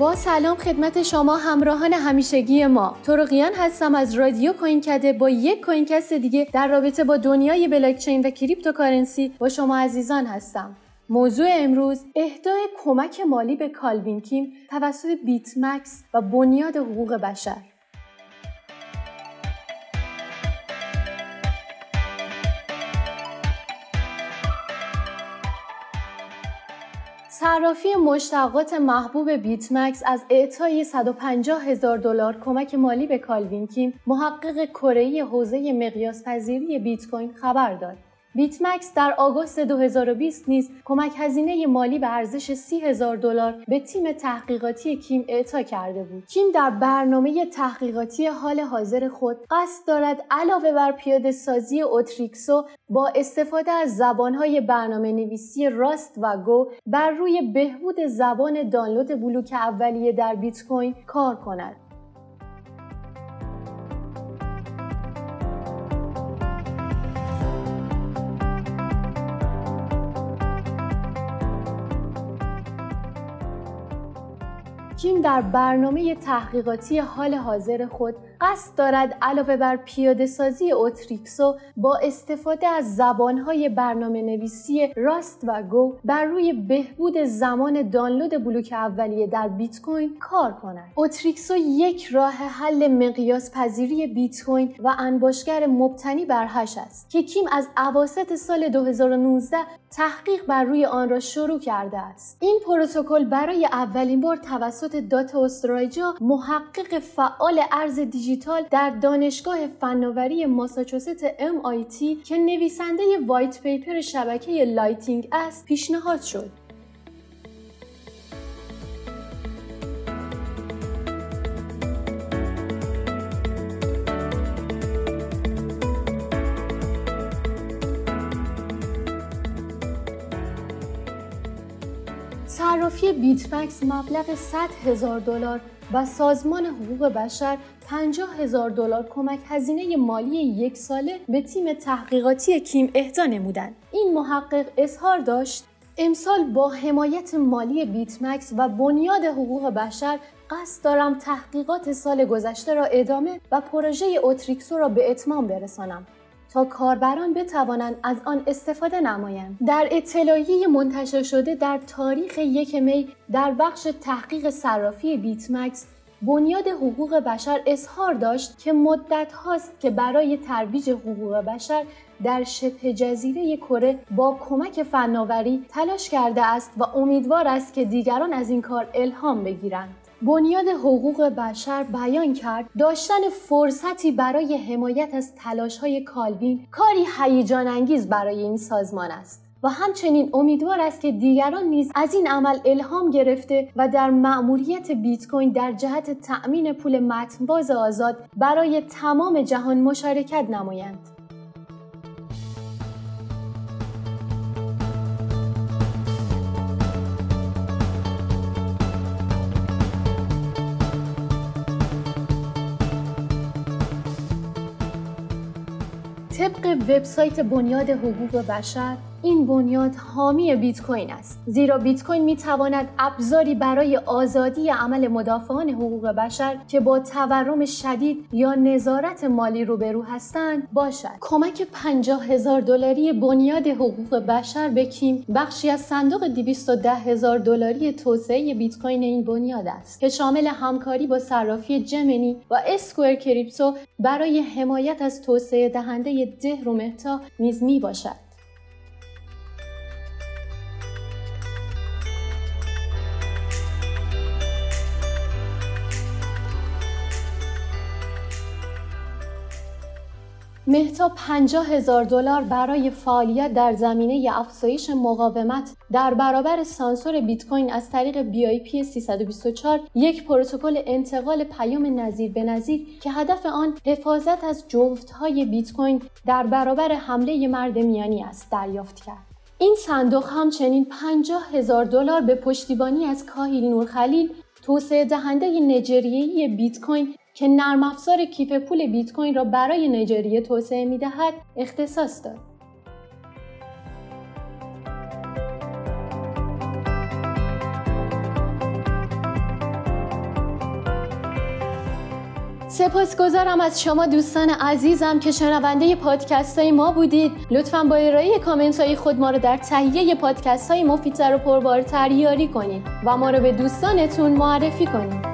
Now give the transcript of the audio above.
با سلام خدمت شما همراهان همیشگی ما. ترقیان هستم از رادیو کوین کده با یک کوینکست دیگه در رابطه با دنیای بلاکچین و cryptocurrency با شما عزیزان هستم. موضوع امروز اهدای کمک مالی به کالوین کیم توسط بیت مکس و بنیاد حقوق بشر. صرافی مشتقات محبوب بیت مکس از اعطای 150 هزار دلار کمک مالی به کالوین کیم محقق کره حوزه مقیاس پذیری بیت کوین خبر داد. بیت مکس در آگوست 2020 نیز کمک هزینه مالی به ارزش 30 هزار دلار به تیم تحقیقاتی کیم اعطا کرده بود. کیم در برنامه تحقیقاتی حال حاضر خود قصد دارد علاوه بر پیاده سازی اوتریکسو با استفاده از زبانهای برنامه نویسی راست و گو بر روی بهبود زبان دانلود بلوک اولیه در بیت کوین کار کند. کیم در برنامه تحقیقاتی حال حاضر خود قصد دارد علاوه بر پیاده سازی Utreexo با استفاده از زبانهای برنامه نویسی Rust و Go بر روی بهبود زمان دانلود بلوک اولیه در بیت کوین کار کند. Utreexo یک راه حل مقیاس پذیری بیت کوین و انباشتگر مبتنی بر هش است که کیم از اواسط سال 2019 تحقیق بر روی آن را شروع کرده است. این پروتکل برای اولین بار توسط تد درایجا محقق فعال ارز دیجیتال دیجیتال در دانشگاه فناوری ماساچوست MIT که نویسنده white paper شبکه Lightning است پیشنهاد شد. صرافی بیتمکس مبلغ 100 هزار دلار و سازمان حقوق بشر 50 هزار دلار کمک هزینه مالی یک ساله به تیم تحقیقاتی کیم اهدا نمودند. این محقق اظهار داشت امسال با حمایت مالی بیتمکس و بنیاد حقوق بشر قصد دارم تحقیقات سال گذشته را ادامه و پروژه اوتریکسو را به اتمام برسانم تا کاربران بتوانند از آن استفاده نمایند. در اطلاعیه منتشر شده در تاریخ یک می در بخش تحقیق صرافی بیتمکس بنیاد حقوق بشر اظهار داشت که مدت هاست که برای ترویج حقوق بشر در شبه جزیره کره با کمک فناوری تلاش کرده است و امیدوار است که دیگران از این کار الهام بگیرند. بنیاد حقوق بشر بیان کرد داشتن فرصتی برای حمایت از های کالوین کاری هیجان انگیز برای این سازمان است. و همچنین امیدوار است که دیگران نیز از این عمل الهام گرفته و در مأموریت بیت کوین در جهت تأمین پول متنباز آزاد برای تمام جهان مشارکت نمایند. طبق وبسایت بنیاد حقوق بشر این بنیاد حامی بیت کوین است. زیرا بیت کوین می تواند ابزاری برای آزادی عمل مدافعان حقوق بشر که با تورم شدید یا نظارت مالی روبرو هستند باشد. کمک 50 هزار دلاری بنیاد حقوق بشر به کیم بخشی از صندوق 210 هزار دلاری توسعه بیت کوین این بنیاد است که شامل همکاری با صرافی جمنی و اسکوئر کریپتو برای حمایت از توسعه دهنده ده و مهتا نیز می باشد مهتا 50 هزار دلار برای فعالیت در زمینه افزایش مقاومت در برابر سانسور بیت کوین از طریق پی 324 یک پروتکل انتقال پیام نظیر به نظیر که هدف آن حفاظت از جفتهای بیت کوین در برابر حمله مرد میانی است دریافت کرد. این صندوق همچنین 50 هزار دلار به پشتیبانی از کاهیل نورخلیل توسعه دهنده نجریه‌ای بیت کوین که نرم افزار کیف پول بیت کوین را برای نیجریه توسعه می‌دهد اختصاص داد. سپاسگزارم از شما دوستان عزیزم که شنونده پادکست های ما بودید لطفا با ارائه کامنت های خود ما رو در تهیه پادکست های مفیدتر و پربارتر یاری کنید و ما رو به دوستانتون معرفی کنید